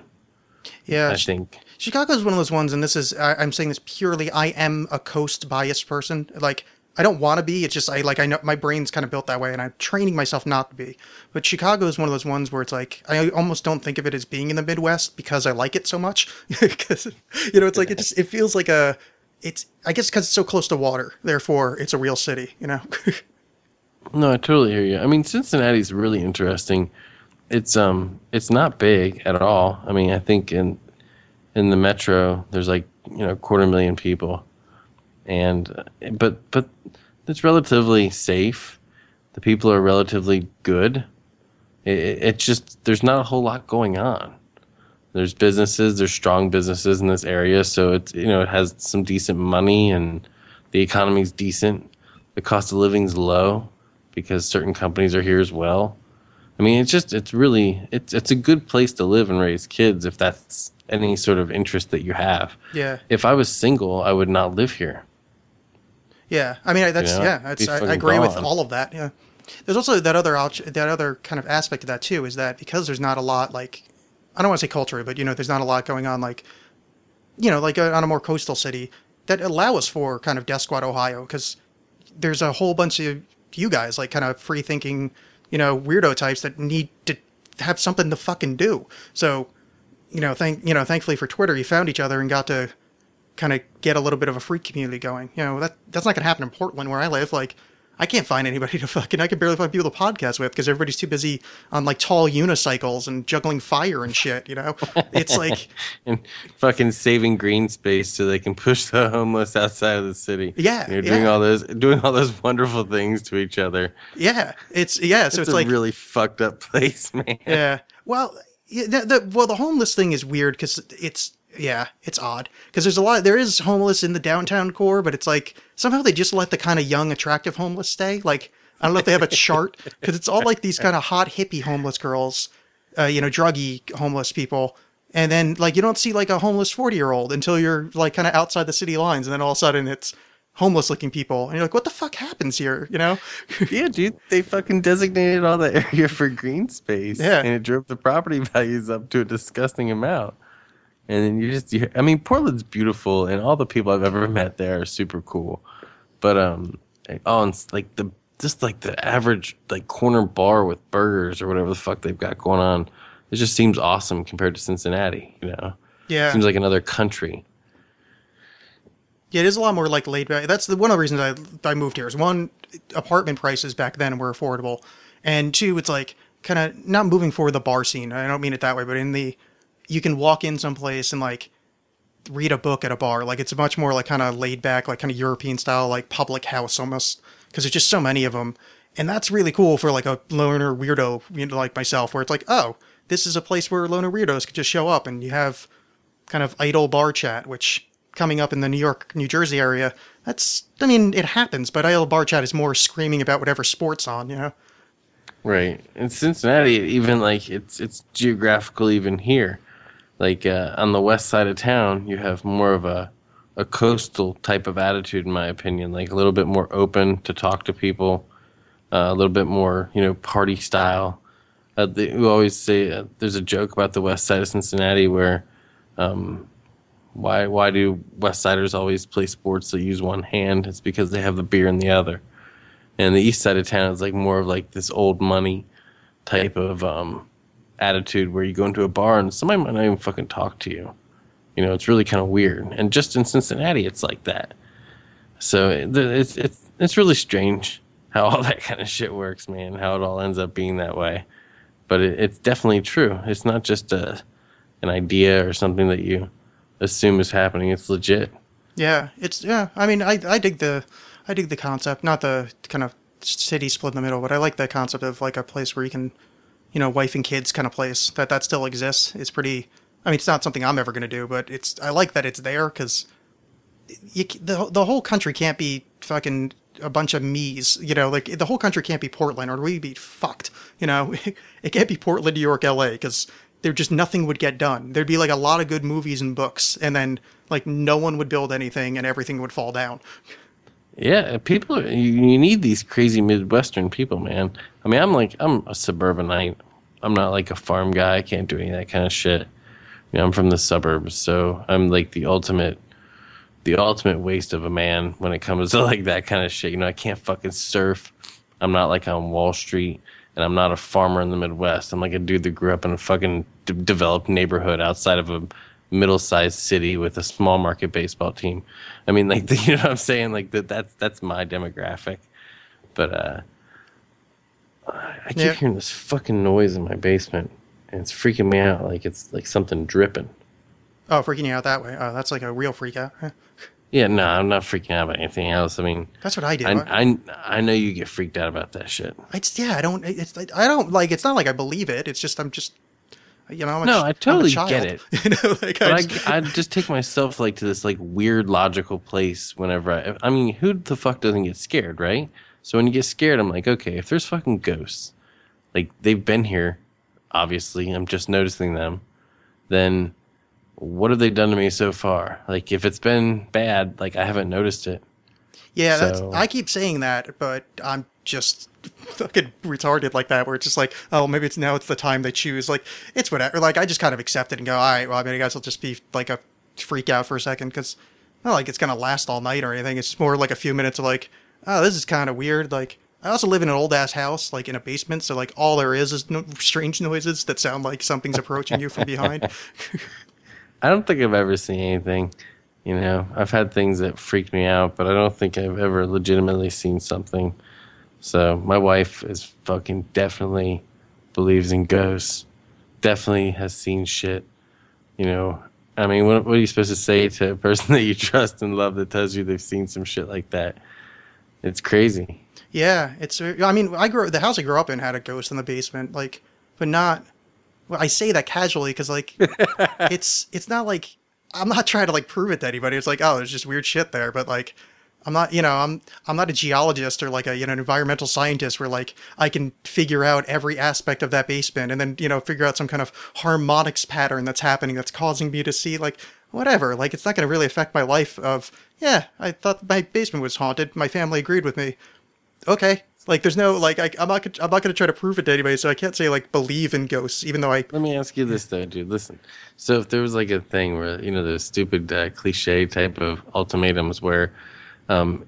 Speaker 1: Yeah,
Speaker 3: I think.
Speaker 1: Chicago's one of those ones, and this is I, I'm saying this purely. I am a coast biased person. Like I don't want to be. It's just I like I know my brain's kind of built that way, and I'm training myself not to be. But Chicago is one of those ones where it's like I almost don't think of it as being in the Midwest because I like it so much. Because you know, it's like it just it feels like a. It's I guess because it's so close to water, therefore it's a real city. You know.
Speaker 3: No, I totally hear you. I mean, Cincinnati's really interesting. It's um, it's not big at all. I mean, I think in in the metro, there's like you know, quarter million people, and but but it's relatively safe. The people are relatively good. It, it, it's just there's not a whole lot going on. There's businesses, there's strong businesses in this area, so it's you know it has some decent money and the economy's decent. The cost of living's low because certain companies are here as well. I mean, it's just it's really it's it's a good place to live and raise kids if that's any sort of interest that you have.
Speaker 1: yeah.
Speaker 3: If I was single, I would not live here.
Speaker 1: Yeah, I mean I- that's
Speaker 3: You know,
Speaker 1: yeah, that's I, I agree with all of that. Yeah, there's also that other that other kind of aspect of that too is that because there's not a lot like I don't want to say culture, but you know there's not a lot going on like you know like uh, on a more coastal city that allow us for kind of Death Squad Ohio because there's a whole bunch of you guys like kind of free thinking you know weirdo types that need to have something to fucking do. So you know thank you know thankfully for Twitter you found each other and got to kind of get a little bit of a freak community going. You know, that that's not to happen in Portland where I live. Like, I can't find anybody to fucking. I can barely find people to podcast with because everybody's too busy on like tall unicycles and juggling fire and shit. You know, it's like,
Speaker 3: and fucking saving green space so they can push the homeless outside of the city.
Speaker 1: Yeah,
Speaker 3: you're doing
Speaker 1: yeah.
Speaker 3: all those doing all those wonderful things to each other.
Speaker 1: yeah, it's yeah. So
Speaker 3: it's,
Speaker 1: it's,
Speaker 3: a
Speaker 1: like,
Speaker 3: really fucked up place, man.
Speaker 1: yeah. Well, yeah, the, the well, the homeless thing is weird because it's yeah, it's odd because there's a lot. There is homeless in the downtown core, but it's like somehow they just let the kind of young, attractive homeless stay. Like I don't know if they have a chart because it's all like these kind of hot hippie homeless girls, uh, you know, druggy homeless people. And then like you don't see like a homeless forty year old until you're like kind of outside the city lines, and then all of a sudden it's homeless looking people, and you're like, what the fuck happens here? You know?
Speaker 3: yeah, dude, they fucking designated all the area for green space.
Speaker 1: Yeah.
Speaker 3: and it drove the property values up to a disgusting amount. And then you just, you, I mean, Portland's beautiful, and all the people I've ever met there are super cool. But um, oh, and like the just like the average like corner bar with burgers or whatever the fuck they've got going on, it just seems awesome compared to Cincinnati. You know,
Speaker 1: Yeah.
Speaker 3: seems like another country.
Speaker 1: Yeah, it is a lot more like laid back. That's the one of the reasons I I moved here. Is one, apartment prices back then were affordable, and two, it's like kind of not moving forward the bar scene. I don't mean it that way, but in the you can walk in someplace and like read a book at a bar. Like it's much more like kind of laid back, like kind of European style, like public house almost, because there's just so many of them, and that's really cool for like a loner weirdo you know, like myself, where it's like, oh, this is a place where loner weirdos could just show up and you have kind of idle bar chat, which coming up in the New York, New Jersey area, that's, I mean, it happens, but idle bar chat is more screaming about whatever sport's on, you know?
Speaker 3: Right. In Cincinnati, even like it's it's geographical even here. Like uh, on the west side of town, you have more of a a coastal type of attitude, in my opinion. Like a little bit more open to talk to people, uh, a little bit more you know party style. Uh, they, we always say uh, there's a joke about the west side of Cincinnati where, um, why why do West Siders always play sports that use one hand? It's because they have the beer in the other and the east side of town is like more of like this old money type of um, attitude where you go into a bar and somebody might not even fucking talk to you. You know, it's really kind of weird. And just in Cincinnati, it's like that. So it's it's it's really strange how all that kind of shit works, man. How it all ends up being that way. But it, it's definitely true. It's not just a an idea or something that you assume is happening. It's legit.
Speaker 1: Yeah, it's, yeah, I mean, I, I dig the, I dig the concept, not the kind of city split in the middle, but I like the concept of like a place where you can, you know, wife and kids kind of place that that still exists. It's pretty, I mean, it's not something I'm ever going to do, but it's, I like that it's there because the, the whole country can't be fucking a bunch of me's, you know, like the whole country can't be Portland or we'd be fucked, you know, it can't be Portland, New York, LA, because there just nothing would get done. There'd be like a lot of good movies and books, and then like no one would build anything and everything would fall down.
Speaker 3: Yeah, people. You, you need these crazy Midwestern people, man. I mean, I'm like, I'm a suburbanite. I'm not like a farm guy. I can't do any of that kind of shit. You know, I'm from the suburbs, so I'm like the ultimate, the ultimate waste of a man when it comes to like that kind of shit. You know, I can't fucking surf. I'm not like on Wall Street, and I'm not a farmer in the Midwest. I'm like a dude that grew up in a fucking d- developed neighborhood outside of a middle-sized city with a small market baseball team. I mean, like you know what I'm saying? Like that. That's that's my demographic. But uh, I keep
Speaker 1: Yeah.
Speaker 3: hearing this fucking noise in my basement, and it's freaking me out. Like it's like something dripping.
Speaker 1: Oh, freaking you out that way. Oh, that's like a real freak out.
Speaker 3: Yeah, no, I'm not freaking out about anything else. I mean,
Speaker 1: That's what I do.
Speaker 3: I,
Speaker 1: I,
Speaker 3: I, I know you get freaked out about that shit.
Speaker 1: I just, yeah, I don't. It's like I don't like. It's not like I believe it. It's just I'm just, you know. I'm
Speaker 3: No,
Speaker 1: ch-
Speaker 3: I
Speaker 1: a
Speaker 3: totally get it.
Speaker 1: you know, like I just-
Speaker 3: I, I just take myself like to this like weird logical place whenever I. I mean, who the fuck doesn't get scared, right? So when you get scared, I'm like, okay, if there's fucking ghosts, like they've been here, obviously, I'm just noticing them. Then, what have they done to me so far? Like, if it's been bad, like I haven't noticed it.
Speaker 1: Yeah, that's,
Speaker 3: So-
Speaker 1: I keep saying that, but I'm just fucking retarded like that. Where it's just like, oh, maybe it's now it's the time they choose. Like it's whatever. Like I just kind of accept it and go, all right. Well, I mean, I guess I'll just be like a freak out for a second because not like it's gonna last all night or anything. It's more like a few minutes of like, oh, this is kind of weird. Like I also live in an old ass house, like in a basement, so like all there is is no, strange noises that sound like something's approaching you from behind.
Speaker 3: I don't think I've ever seen anything. You know, I've had things that freaked me out, but I don't think I've ever legitimately seen something. So my wife is fucking definitely believes in ghosts. Definitely has seen shit. You know, I mean, what, what are you supposed to say to a person that you trust and love that tells you they've seen some shit like that? It's crazy.
Speaker 1: Yeah, it's. I mean, I grew the house I grew up in had a ghost in the basement, like, but not. Well, I say that casually because like, it's it's not like I'm not trying to like prove it to anybody. It's like, oh, there's just weird shit there, but like, I'm not, you know, I'm I'm not a geologist or like a you know an environmental scientist where like I can figure out every aspect of that basement and then you know figure out some kind of harmonics pattern that's happening that's causing me to see like whatever. Like it's not going to really affect my life. Of yeah, I thought my basement was haunted. My family agreed with me. Okay, like there's no like I, I'm not gonna- I'm not going to try to prove it to anybody, so I can't say like believe in ghosts, even though I
Speaker 3: Let me ask you this though, dude. Listen, so if there was like a thing where you know those stupid uh, cliche type of ultimatums where um,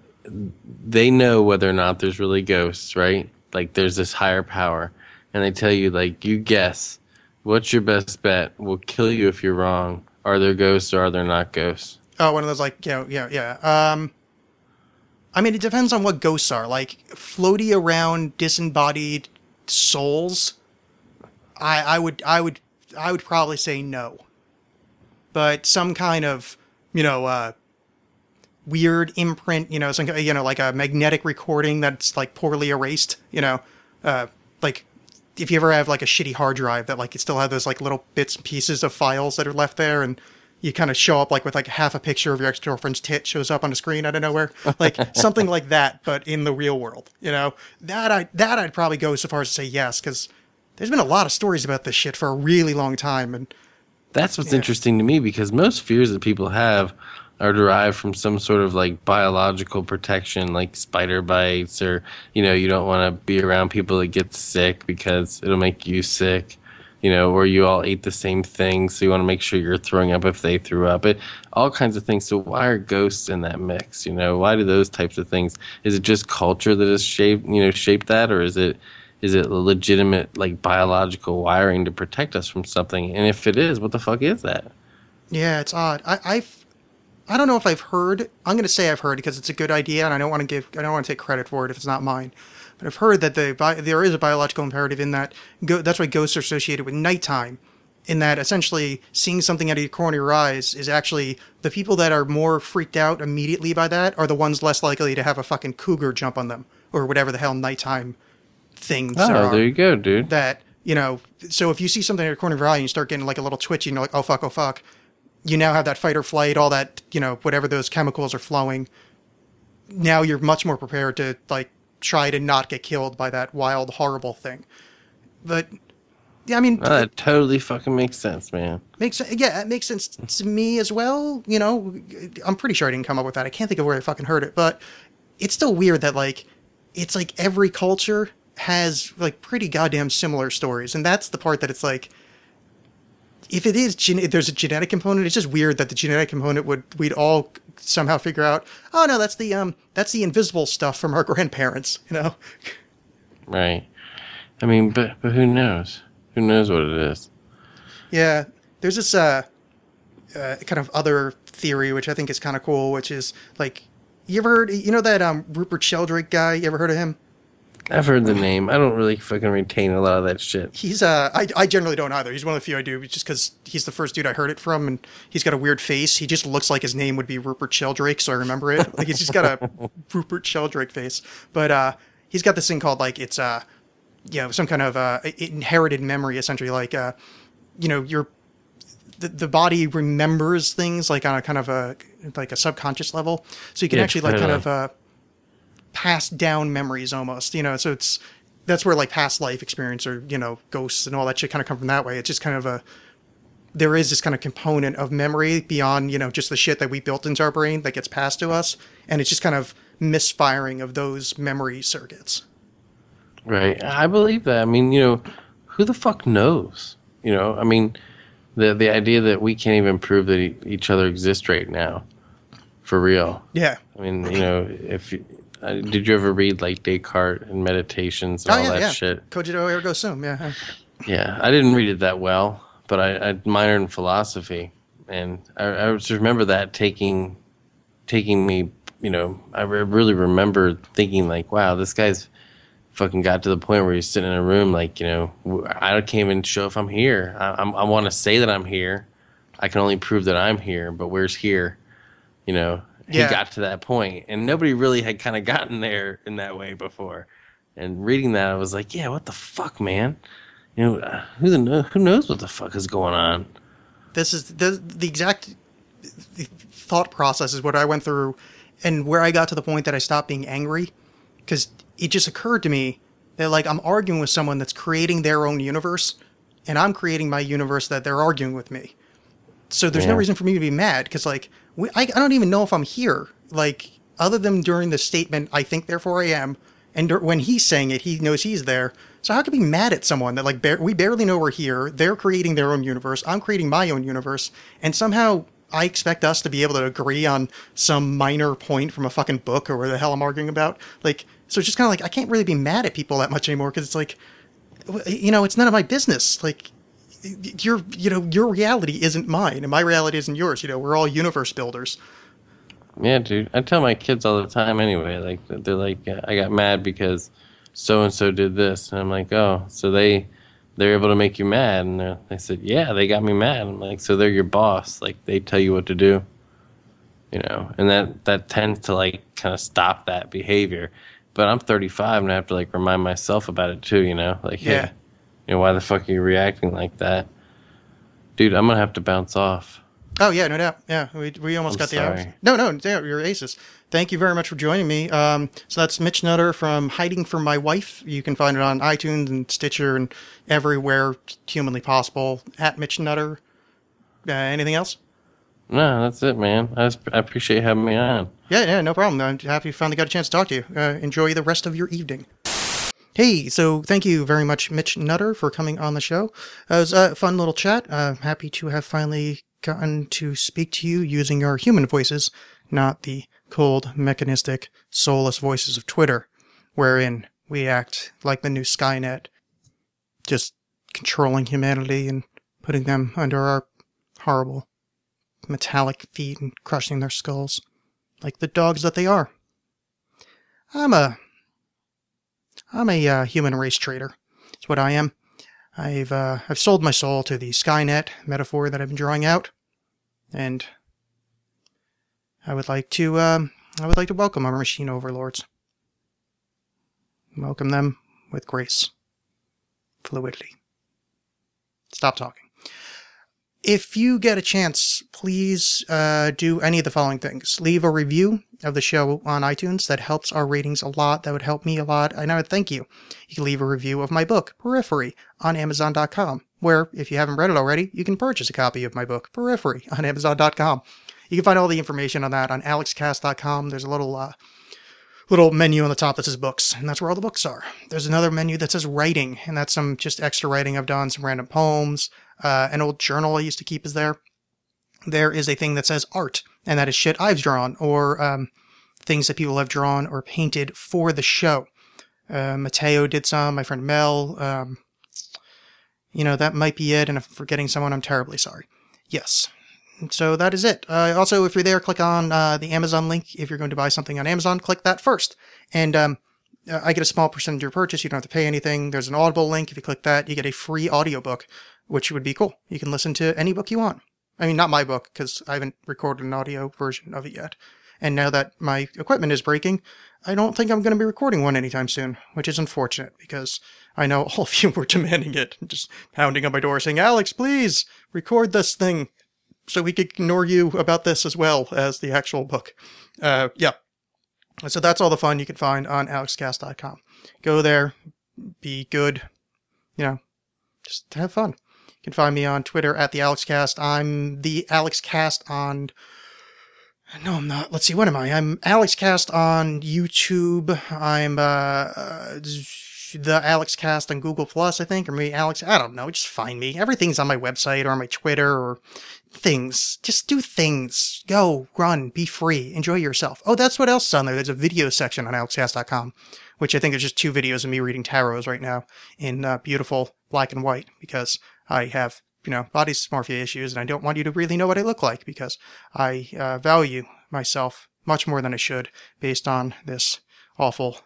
Speaker 3: they know whether or not there's really ghosts, right? Like there's this higher power, and they tell you like you guess what's your best bet. We'll kill you if you're wrong. Are there ghosts or are there not ghosts?
Speaker 1: Oh, one of those like know, yeah, yeah. Um, I mean, it depends on what ghosts are. Like floaty around disembodied souls. I I would I would I would probably say no. But some kind of you know uh, weird imprint, you know, some you know like a magnetic recording that's like poorly erased, you know, uh, like if you ever have like a shitty hard drive that like you still have those like little bits and pieces of files that are left there and you kind of show up like with like half a picture of your ex-girlfriend's tit shows up on the screen out of nowhere like something like that but in the real world you know that i that i'd probably go so far as to say yes because there's been a lot of stories about this shit for a really long time and
Speaker 3: That's what's
Speaker 1: Yeah.
Speaker 3: interesting to me because most fears that people have are derived from some sort of like biological protection, like spider bites, or you know, you don't want to be around people that get sick because it'll make you sick, you know, or you all ate the same thing, so you want to make sure you're throwing up if they threw up. It all kinds of things. So why are ghosts in that mix? You know, why do those types of things? Is it just culture that has shaped, you know, shaped that, or is it? Is it legitimate like biological wiring to protect us from something? And if it is, what the fuck is that?
Speaker 1: Yeah, it's odd. I, I've, I don't know if I've heard. I'm going to say I've heard because it's a good idea, and I don't want to give. I don't want to take credit for it if it's not mine. But I've heard that the bi- there is a biological imperative in that. Go, that's why ghosts are associated with nighttime. In that, essentially, seeing something out of your corner of your eyes is actually the people that are more freaked out immediately by that are the ones less likely to have a fucking cougar jump on them or whatever the hell nighttime things
Speaker 3: Oh,
Speaker 1: are
Speaker 3: there you go, dude.
Speaker 1: that you know so if you see something out of the corner of your eye and you start getting like a little twitchy and you're like oh fuck oh fuck you now have that fight or flight all that you know whatever those chemicals are flowing. Now you're much more prepared to like try to not get killed by that wild horrible thing. But yeah i mean
Speaker 3: Well, that totally fucking makes sense, man.
Speaker 1: makes yeah it makes sense to me as well you know. I'm pretty sure i didn't come up with that. I can't think of where i fucking heard it but it's still weird that like it's like every culture has like pretty goddamn similar stories and that's the part that it's like if it is gen- if there's a genetic component it's just weird that the genetic component would we'd all somehow figure out oh no that's the um that's the invisible stuff from our grandparents you know
Speaker 3: Right. I mean, but but who knows? Who knows what it is?
Speaker 1: Yeah, there's this uh, uh, kind of other theory which I think is kind of cool, which is like, you ever heard, you know that um Rupert Sheldrake guy? You ever heard of him?
Speaker 3: I've heard the name. I don't really fucking retain a lot of that shit.
Speaker 1: He's uh, I, I generally don't either. He's one of the few I do, just because he's the first dude I heard it from, and he's got a weird face. He just looks like his name would be Rupert Sheldrake, so I remember it. like he's just got a Rupert Sheldrake face. But uh, he's got this thing called like it's uh, you know, some kind of uh inherited memory, essentially. Like uh, you know, your the, the body remembers things like on a kind of a like a subconscious level, so you can
Speaker 3: Yeah,
Speaker 1: actually like kind
Speaker 3: know.
Speaker 1: of uh pass down memories almost you know so it's that's where like past life experience or you know ghosts and all that shit kind of come from that way it's just kind of a there is this kind of component of memory beyond you know just the shit that we built into our brain that gets passed to us and it's just kind of misfiring of those memory circuits
Speaker 3: Right. I believe that. I mean, you know, who the fuck knows? You know, I mean, the the idea that we can't even prove that e- each other exists right now, for real.
Speaker 1: yeah
Speaker 3: I mean, you know, if you, uh, did you ever read like Descartes and Meditations and
Speaker 1: oh
Speaker 3: all
Speaker 1: yeah
Speaker 3: that
Speaker 1: yeah
Speaker 3: shit?
Speaker 1: cogito ergo sum yeah
Speaker 3: Yeah, I didn't read it that well, but I, I minored in philosophy, and I, I just remember that taking taking me. You know, I re- really remember thinking like, "Wow, this guy's fucking got to the point where he's sitting in a room like, you know, I can't even show if I'm here. I, I'm, I want to say that I'm here. I can only prove that I'm here, but where's here? You know, he got to that point, and nobody really had kind of gotten there in that way before. And reading that, I was like, yeah, what the fuck, man? You know, uh, who the who knows what the fuck is going on?
Speaker 1: this is the the exact the thought process is what I went through and where I got to the point that I stopped being angry, because it just occurred to me that like I'm arguing with someone that's creating their own universe, and I'm creating my universe that they're arguing with me. So there's no reason for me to be mad because like we, I, I don't even know if I'm here. Like other than during the statement, I think therefore I am, and when he's saying it, he knows he's there. So how can we be mad at someone that like bar- we barely know we're here? They're creating their own universe. I'm creating my own universe, and somehow I expect us to be able to agree on some minor point from a fucking book or where the hell I'm arguing about. Like, so it's just kind of like I can't really be mad at people that much anymore because it's like, you know, it's none of my business. Like, your you know your reality isn't mine and my reality isn't yours you know we're all universe builders
Speaker 3: Yeah, dude. I tell my kids all the time anyway. Like they're like, uh, I got mad because so and so did this, and I'm like, oh, so they they're able to make you mad, and they said, yeah, they got me mad. I'm like, so they're your boss. Like they tell you what to do, you know, and that that tends to like kind of stop that behavior. But I'm 35 and I have to like remind myself about it too, you know, like,
Speaker 1: Yeah.
Speaker 3: hey, you know, why the fuck are you reacting like that, dude? I'm gonna have to bounce off.
Speaker 1: oh yeah no doubt yeah we, we almost
Speaker 3: I'm
Speaker 1: got the hours no no you're aces thank you very much for joining me um, so that's mitch nutter from hiding from my wife you can find it on itunes and stitcher and everywhere humanly possible at mitch nutter uh, anything else
Speaker 3: No, that's it, man. I, just, I appreciate having me on.
Speaker 1: Yeah, yeah, no problem. I'm happy you finally got a chance to talk to you. Uh, enjoy the rest of your evening. Hey, so thank you very much, Mitch Nutter, for coming on the show. It was a fun little chat. Uh, happy to have finally gotten to speak to you using your human voices, not the cold, mechanistic, soulless voices of Twitter, wherein we act like the new Skynet, just controlling humanity and putting them under our horrible metallic feet and crushing their skulls like the dogs that they are. I'm a I'm a uh, human race traitor. That's what I am. I've uh, I've sold my soul to the Skynet metaphor that I've been drawing out, and I would like to um, I would like to welcome our machine overlords. Welcome them with grace, fluidity. Stop talking if you get a chance, please uh, do any of the following things. Leave a review of the show on iTunes. That helps our ratings a lot. That would help me a lot. And I would thank you. You can leave a review of my book, Periphery, on Amazon.com, where, if you haven't read it already, you can purchase a copy of my book, Periphery, on Amazon.com. You can find all the information on that on alexxcast.com. There's a little uh, little menu on the top that says books, and that's where all the books are. There's another menu that says writing, and that's some just extra writing I've done, some random poems. Uh, an old journal I used to keep is there. There is a thing that says art, and that is shit I've drawn, or um, things that people have drawn or painted for the show. Uh, Mateo did some, my friend Mel. Um, you know, that might be it, and if I'm forgetting someone, I'm terribly sorry. Yes. So that is it. Uh, also, if you're there, click on uh, the Amazon link. If you're going to buy something on Amazon, click that first. And um, uh, I get a small percentage of your purchase. You don't have to pay anything. There's an Audible link. If you click that, you get a free audiobook, which would be cool. You can listen to any book you want. I mean, not my book, because I haven't recorded an audio version of it yet. And now that my equipment is breaking, I don't think I'm going to be recording one anytime soon, which is unfortunate because I know all of you were demanding it, just pounding on my door saying, Alexx, please record this thing so we could ignore you about this as well as the actual book. Uh, yeah. So that's all the fun you can find on alexxcast.com. Go there, be good, you know, just have fun. You can find me on Twitter at the Alexxcast. I'm the Alexxcast on. No, I'm not. Let's see. What am I? I'm Alexxcast on YouTube. I'm uh, uh the Alexxcast on Google Plus, I think, or maybe Alexx. I don't know. Just find me. Everything's on my website or on my Twitter or things. Just do things. Go, run, be free, enjoy yourself. Oh, that's what else is on there. There's a video section on Alexxcast.com, which I think is just two videos of me reading tarots right now in uh, beautiful black and white because I have, you know, body dysmorphia issues and I don't want you to really know what I look like because I uh, value myself much more than I should based on this awful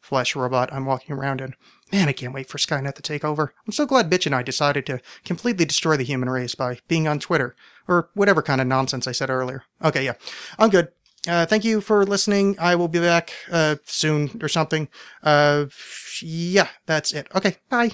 Speaker 1: flesh robot I'm walking around in. Man, I can't wait for Skynet to take over. I'm so glad Mitch and I decided to completely destroy the human race by being on Twitter, or whatever kind of nonsense I said earlier. Okay, yeah, I'm good. Uh, thank you for listening. I will be back uh, soon or something. Uh, yeah, that's it. Okay, bye.